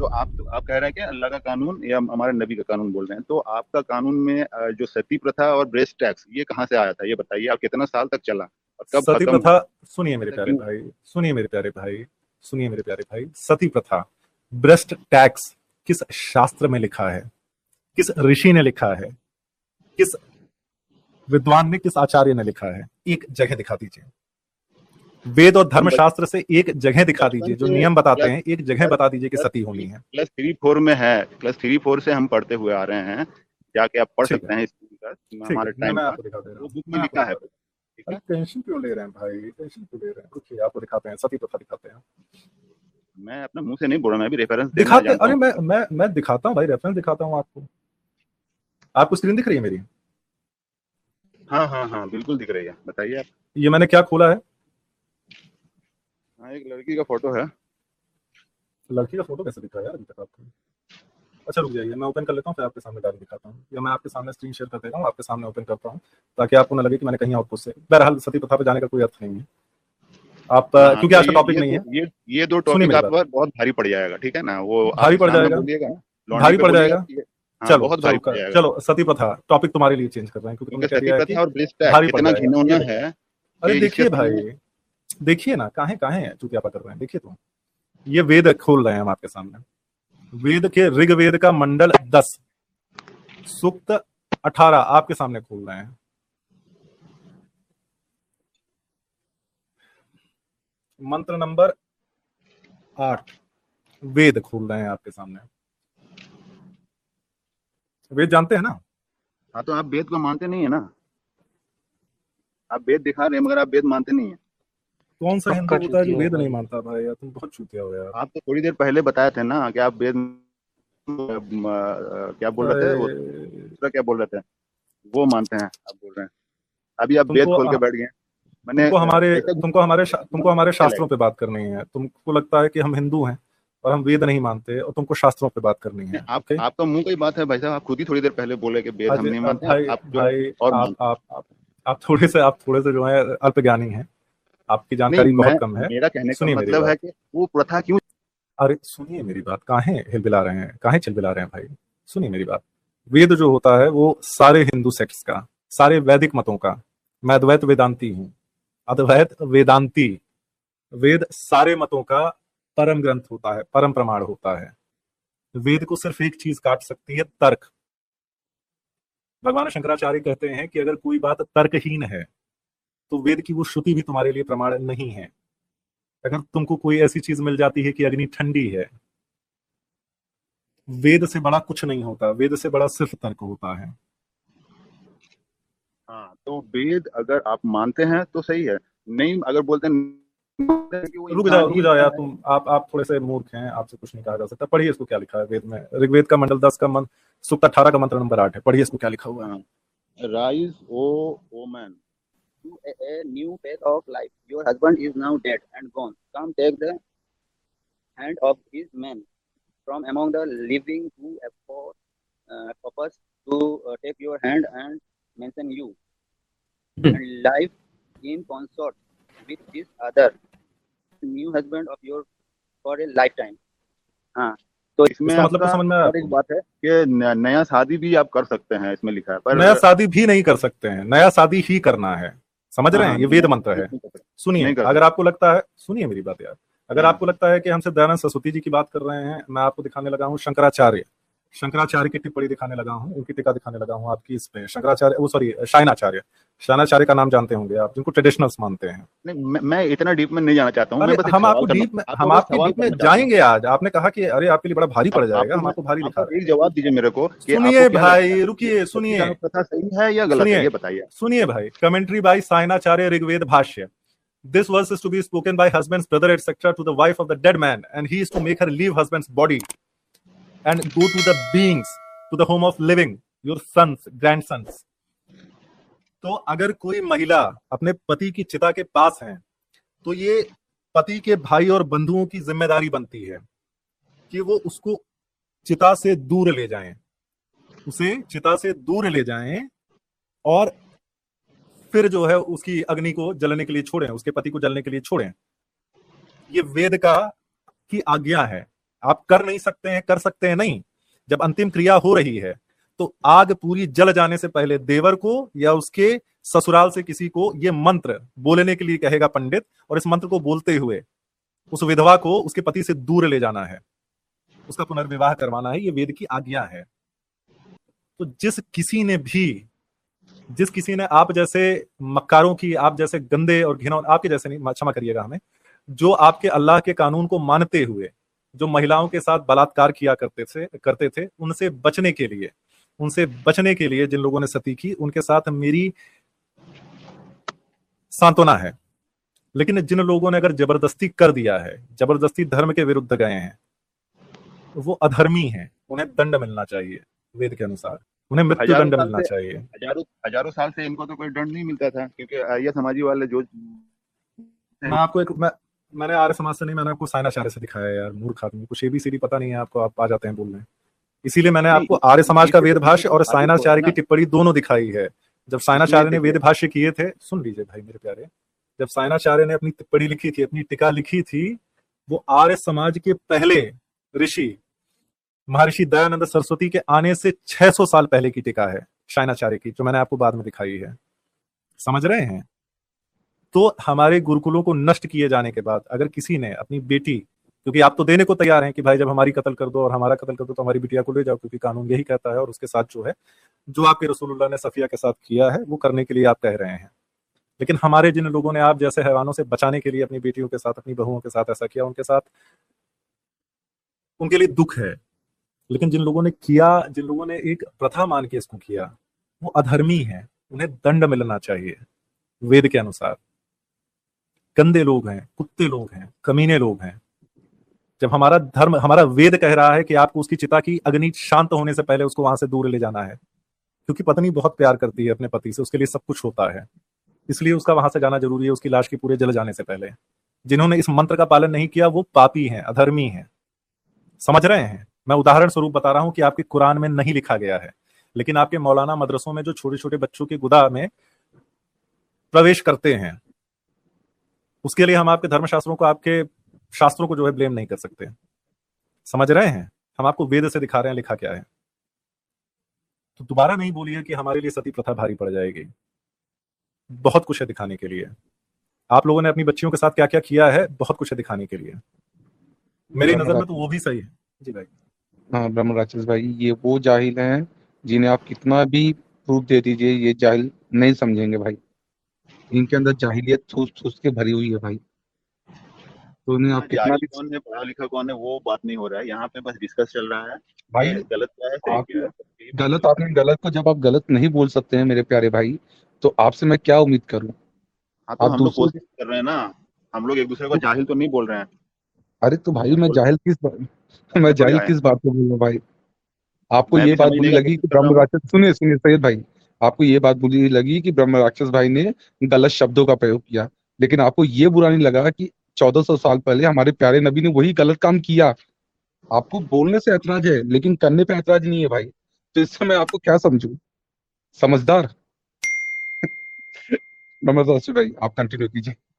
तो आप तो आप कह रहे हैं कि अल्लाह का कानून या हमारे नबी का कानून बोल रहे हैं तो आपका कानून में जो सती प्रथा और ब्रेस्ट टैक्स ये कहाँ से आया था? ये बताइए आप कितना साल तक चला? और कब सती प्रथा सुनिए मेरे प्यारे भाई सुनिए मेरे प्यारे भाई सुनिए मेरे प्यारे भाई सती प्रथा ब्रेस्ट टैक्स किस शास्त्र में लिखा है? किस ऋषि ने लिखा है? किस विद्वान ने किस आचार्य ने लिखा है? एक जगह दिखा दीजिए। वेद और धर्म शास्त्र से एक जगह दिखा दीजिए जो नियम बताते हैं एक जगह बता दीजिए कि सती होनी है। क्लास थ्री फोर में है क्लास थ्री फोर से हम पढ़ते हुए आ रहे हैं जाके आप पढ़ सकते हैं। स्कूल का हमारे टाइम मैं का। आपको दिखा दे रहा वो बुक में लिखा है। अरे टेंशन क्यों ले रहे हैं भाई? टेंशन क्यों ले रहे हैं? आपको दिखाते हैं सती प्रथा दिखाते हैं। मैं अपने मुँह से नहीं बोल रहा मैं भी रेफरेंस दिखाते अरे मैं मैं मैं दिखाता हूँ भाई रेफरेंस दिखाता हूँ आपको। आपको स्क्रीन दिख रही है मेरी? हाँ हाँ हाँ बिल्कुल दिख रही है बताइए आप। ये मैंने क्या खोला है? हाँ एक लड़की का फ़ोटो है। लड़की का फ़ोटो कैसे दिख रहा है यार अभी तक आपको? अच्छा रुक जाइए मैं ओपन कर लेता हूँ फिर आपके सामने डायरेक्ट दिखाता हूँ। या मैं आपके सामने स्क्रीन शेयर कर देता हूँ आपके सामने ओपन करता हूँ ताकि आपको ना लगे कि मैंने कहीं आउटपुट से बहरहाल सती प्रथा पे जाने का कोई अर्थ नहीं है। आप हाँ, क्योंकि आज का टॉपिक नहीं है। ये ये दो टॉपिक आप पर बहुत भारी पड़ जाएगा ठीक है ना? वो भारी पड़ जाएगा? भारी पड़ जाएगा? हाँ, चलो बहुत भारी पड़ जाएगा। चलो सती प्रथा टॉपिक तुम्हारे लिए चेंज कर रहे हैं क्योंकि सती प्रथा और ब्रेस्ट भारी कितना घिनौना है अरे देखिए भाई देखिए ना, काहे काहे हैं? चुतियापा कर रहे हैं। देखिए तो ये वेद खोल रहे हैं हम आपके सामने। वेद के, ऋग्वेद का मंडल दस। सूक्त अठारह आपके सामने खोल रहे हैं। मंत्र नंबर आठ। वेद खोल रहे हैं आपके सामने। वेद जानते हैं ना? हाँ तो आप वेद को मानते नहीं है ना? आप वेद दिखा रहे हैं, मगर आप वेद मानते नहीं है। कौन सा हिंदू होता है जो वेद नहीं मानता भाई यार तुम बहुत चूतिया हो यार। आप तो थोड़ी देर पहले बताए थे ना कि आप वेद क्या बोल रहे थे? वो क्या बोल रहे थे? वो मानते हैं आप बोल रहे हैं। अभी आप वेद खोल के बैठ गए मैंने तुमको हमारे तुमको हमारे तुमको हमारे शास्त्रों पे बात करनी है। तुमको लगता है कि हम हिंदू हैं और हम वेद नहीं मानते और तुमको शास्त्रों पे बात करनी है आप ओके? आपका मुँह की बात है भाई साहब। आप खुद ही थोड़ी देर पहले बोले कि वेद हम नहीं मानते आप आप आप आप आप थोड़े से आप थोड़े से जो है अल्पज्ञानी हैं। आपकी जानकारी बहुत कम है। मेरा कहने का मतलब है कि वो प्रथा क्यों अरे सुनिए मेरी बात। काहे हिलबिला रहे हैं। काहे चिलबिला रहे हैं भाई। सुनिए मेरी बात। वेद जो होता है वो सारे हिंदू सेक्ट्स का सारे वैदिक मतों का। मैं अद्वैत वेदांती हूँ। अद्वैत वेदांती। वेद सारे मतों का परम ग्रंथ होता है परम प्रमाण होता है। वेद को सिर्फ़ एक चीज़ काट सकती है तर्क। भगवान शंकराचार्य कहते हैं कि अगर कोई बात तर्कहीन है तो वेद की वो श्रुति भी तुम्हारे लिए प्रमाण नहीं है। अगर तुमको कोई ऐसी चीज़ मिल जाती है कि अग्नि ठंडी है वेद से बड़ा कुछ नहीं होता वेद से बड़ा सिर्फ़ तर्क होता है। हाँ तो वेद अगर आप मानते हैं तो सही है नहीं अगर बोलते हैं रुक जाओ रुक जाओ यार तुम आप आप थोड़े से मूर्ख हैं आपसे कुछ नहीं कहा जा सकता। पढ़िए इसको क्या लिखा है वेद में। ऋग्वेद का मंडल दस का मंत्र सूक्त अठारह का मंत्र नंबर आठ है पढ़िए इसको क्या लिखा हुआ है। हाँ। rise o woman to a, a new phase of life. Your husband is now dead and gone. Come take the hand of his men from among the living who afford, uh, purpose to uh, take your hand and mention you Hmm. and life in consort with this other new husband of your for a lifetime. हाँ तो इसमें इसका मतलब तो समझ में एक बात है कि नया शादी भी आप कर सकते हैं इसमें लिखा है पर नया शादी भी नहीं कर सकते हैं नया शादी ही करना है समझ रहे हाँ, हैं? ये वेद मंत्र है। सुनिए अगर आपको लगता है सुनिए मेरी बात यार। अगर हाँ। आपको लगता है कि हमसे दयानंद सरस्वती जी की बात कर रहे हैं मैं आपको दिखाने लगा हूँ शंकराचार्य। शंकराचार्य की टिप्पणी दिखाने लगा हूँ उनकी टीका दिखाने लगा हूँ आपकी इस पे शंकराचार्य वो सॉरी शायनाचार्य शायनाचार्य का नाम जानते होंगे आप जिनको ट्रेडिशनल्स मानते हैं नहीं मैं, इतना डीप में नहीं जाना चाहता हूँ हम आपको डीप में हम आपके डीप में। जाएँगे आज आपने कहा कि अरे आपके लिए बड़ा भारी पड़ जाएगा हम आपको भारी रहे एक जवाब दीजिए मेरे को सुनिए भाई? रुकिए सुनिए दान सही है या गलत सुनिए। है ये बताइए सुनिए भाई कमेंट्री बाय साइनाचार्य ऋग्वेद भाष्य This verse is to be spoken by husband's brother, etc., to the wife of the dead man, and he is to make her leave husband's body and go to the beings, to the home of living, your sons, grandsons. तो अगर कोई महिला अपने पति की चिता के पास है तो ये पति के भाई और बंधुओं की ज़िम्मेदारी बनती है कि वो उसको चिता से दूर ले जाएँ। उसे चिता से दूर ले जाएँ और फिर जो है उसकी अग्नि को जलने के लिए छोड़ें उसके पति को जलने के लिए छोड़ें। ये वेद का की आज्ञा है। आप कर नहीं सकते हैं, कर सकते हैं नहीं। जब अंतिम क्रिया हो रही है तो आग पूरी जल जाने से पहले देवर को या उसके ससुराल से किसी को ये मंत्र बोलने के लिए कहेगा पंडित, और इस मंत्र को बोलते हुए उस विधवा को उसके पति से दूर ले जाना है। उसका पुनर्विवाह करवाना है, ये वेद की आज्ञा है। तो जिस किसी ने भी, जिस किसी ने आप जैसे मक्कारों की, आप जैसे गंदे और घिनौन, आपके जैसे नहीं, क्षमा करिएगा हमें, जो आपके अल्लाह के कानून को मानते हुए जो महिलाओं के साथ बलात्कार किया करते थे करते थे उनसे बचने के लिए उनसे बचने के लिए जिन लोगों ने सती की उनके साथ मेरी सांत्वना है। लेकिन जिन लोगों ने अगर ज़बरदस्ती कर दिया है ज़बरदस्ती धर्म के विरुद्ध गए हैं वो अधर्मी है उन्हें दंड मिलना चाहिए वेद के अनुसार। उन्हें मृत्यु दंड मिलना चाहिए। हज़ारों हज़ारों साल से इनको तो कोई दंड नहीं मिलता था क्योंकि आर्य समाजी वाले जो मैं आपको एक मैं मैंने आर्य समाज से नहीं मैंने आपको साइनाचार्य से दिखाया यार मूर्ख आदमी कुछ एबीसीडी पता नहीं है आपको आप आ जाते हैं बोलने। इसीलिए मैंने आपको आर्य समाज का वेद भाष्य और साइनाचार्य की टिप्पणी दोनों दिखाई है। जब साइनाचार्य ने वेद भाष्य किए थे सुन लीजिए भाई मेरे प्यारे जब साइनाचार्य ने अपनी टिप्पणी लिखी थी अपनी टिका लिखी थी वो आर्य समाज के पहले ऋषि महर्षि दयानंद सरस्वती के आने से 600 साल पहले की टिका है शायनाचार्य की जो मैंने आपको बाद में दिखाई है। समझ रहे हैं? तो हमारे गुरुकुलों को नष्ट किए जाने के बाद अगर किसी ने अपनी बेटी, क्योंकि आप तो देने को तैयार हैं कि भाई जब हमारी कत्ल कर दो और हमारा कत्ल कर दो तो हमारी बिटिया को ले जाओ, क्योंकि कानून यही कहता है और उसके साथ जो है, जो आपके रसूलुल्लाह ने सफिया के साथ किया है, वो करने के लिए आप कह रहे हैं। लेकिन हमारे जिन लोगों ने आप जैसे हैवानों से बचाने के लिए अपनी बेटियों के साथ, अपनी बहुओं के साथ ऐसा किया, उनके साथ उनके लिए दुख है। लेकिन जिन लोगों ने किया, जिन लोगों ने एक प्रथा मान के इसको किया, वो अधर्मी है, उन्हें दंड मिलना चाहिए, वेद के अनुसार। गंदे लोग हैं, कुत्ते लोग हैं, कमीने लोग हैं। जब हमारा धर्म, हमारा वेद कह रहा है कि आपको उसकी चिता की अग्नि शांत होने से पहले उसको वहाँ से दूर ले जाना है, क्योंकि पत्नी बहुत प्यार करती है अपने पति से, उसके लिए सब कुछ होता है। इसलिए उसका वहाँ से जाना ज़रूरी है, उसकी लाश के पूरे जल जाने से पहले। जिन्होंने इस मंत्र का पालन नहीं किया, वो पापी हैं, अधर्मी हैं। समझ रहे हैं? मैं उदाहरण स्वरूप बता रहा हूँ कि आपके कुरान में नहीं लिखा गया है, लेकिन आपके मौलाना मदरसों में जो छोटे छोटे बच्चों के गुदा में प्रवेश करते हैं उसके लिए हम आपके धर्मशास्त्रों को, आपके शास्त्रों को जो है ब्लेम नहीं कर सकते। समझ रहे हैं? हम आपको वेद से दिखा रहे हैं, लिखा क्या है? तो दोबारा नहीं बोलिए कि हमारे लिए सती प्रथा भारी पड़ जाएगी। बहुत कुछ है दिखाने के लिए। आप लोगों ने अपनी बच्चियों के साथ क्या क्या किया है? बहुत कुछ है दिखाने के लिए। मेरी नज़र में तो वो भी सही है। जी भाई। हाँ ब्रह्म राक्षस भाई, ये वो जाहिल हैं जिन्हें आप कितना भी प्रूफ दे दीजिए, ये जाहिल नहीं समझेंगे भाई। इनके अंदर जाहिलियत ठूस ठूस के भरी हुई है भाई। तो उन्हें आप कितना भी कौन है पढ़ा लिखा कौन है वो बात नहीं हो रहा है। यहाँ पे बस डिस्कस चल रहा है। भाई गलत क्या है आप गलत आपने गलत को जब आप गलत नहीं बोल सकते हैं मेरे प्यारे भाई तो आपसे मैं क्या उम्मीद करूँ? हाँ तो आप हम लोग दूसरों कोशिश कर रहे हैं ना। हम लोग एक दूसरे को जाहिल तो नहीं बोल रहे हैं। अरे तो भाई मैं जाहिल किस बात मैं जाहिल किस बात पे बोल रहा हूँ भाई? आपको ये बात समझने बुरी लगी कि ब्रह्म हूँ सुनिए सुनिए सैयद भाई। आपको ये बात बुरी लगी कि ब्रह्म राक्षस भाई ने गलत शब्दों का प्रयोग किया। लेकिन आपको ये बुरा नहीं लगा कि 1400 साल पहले हमारे प्यारे नबी ने वही गलत काम किया। आपको बोलने से ऐतराज है, लेकिन करने पे ऐतराज नहीं है भाई। तो इससे मैं आपको क्या समझू? समझदार? नमस्ते भाई, आप कंटिन्यू कीजिए।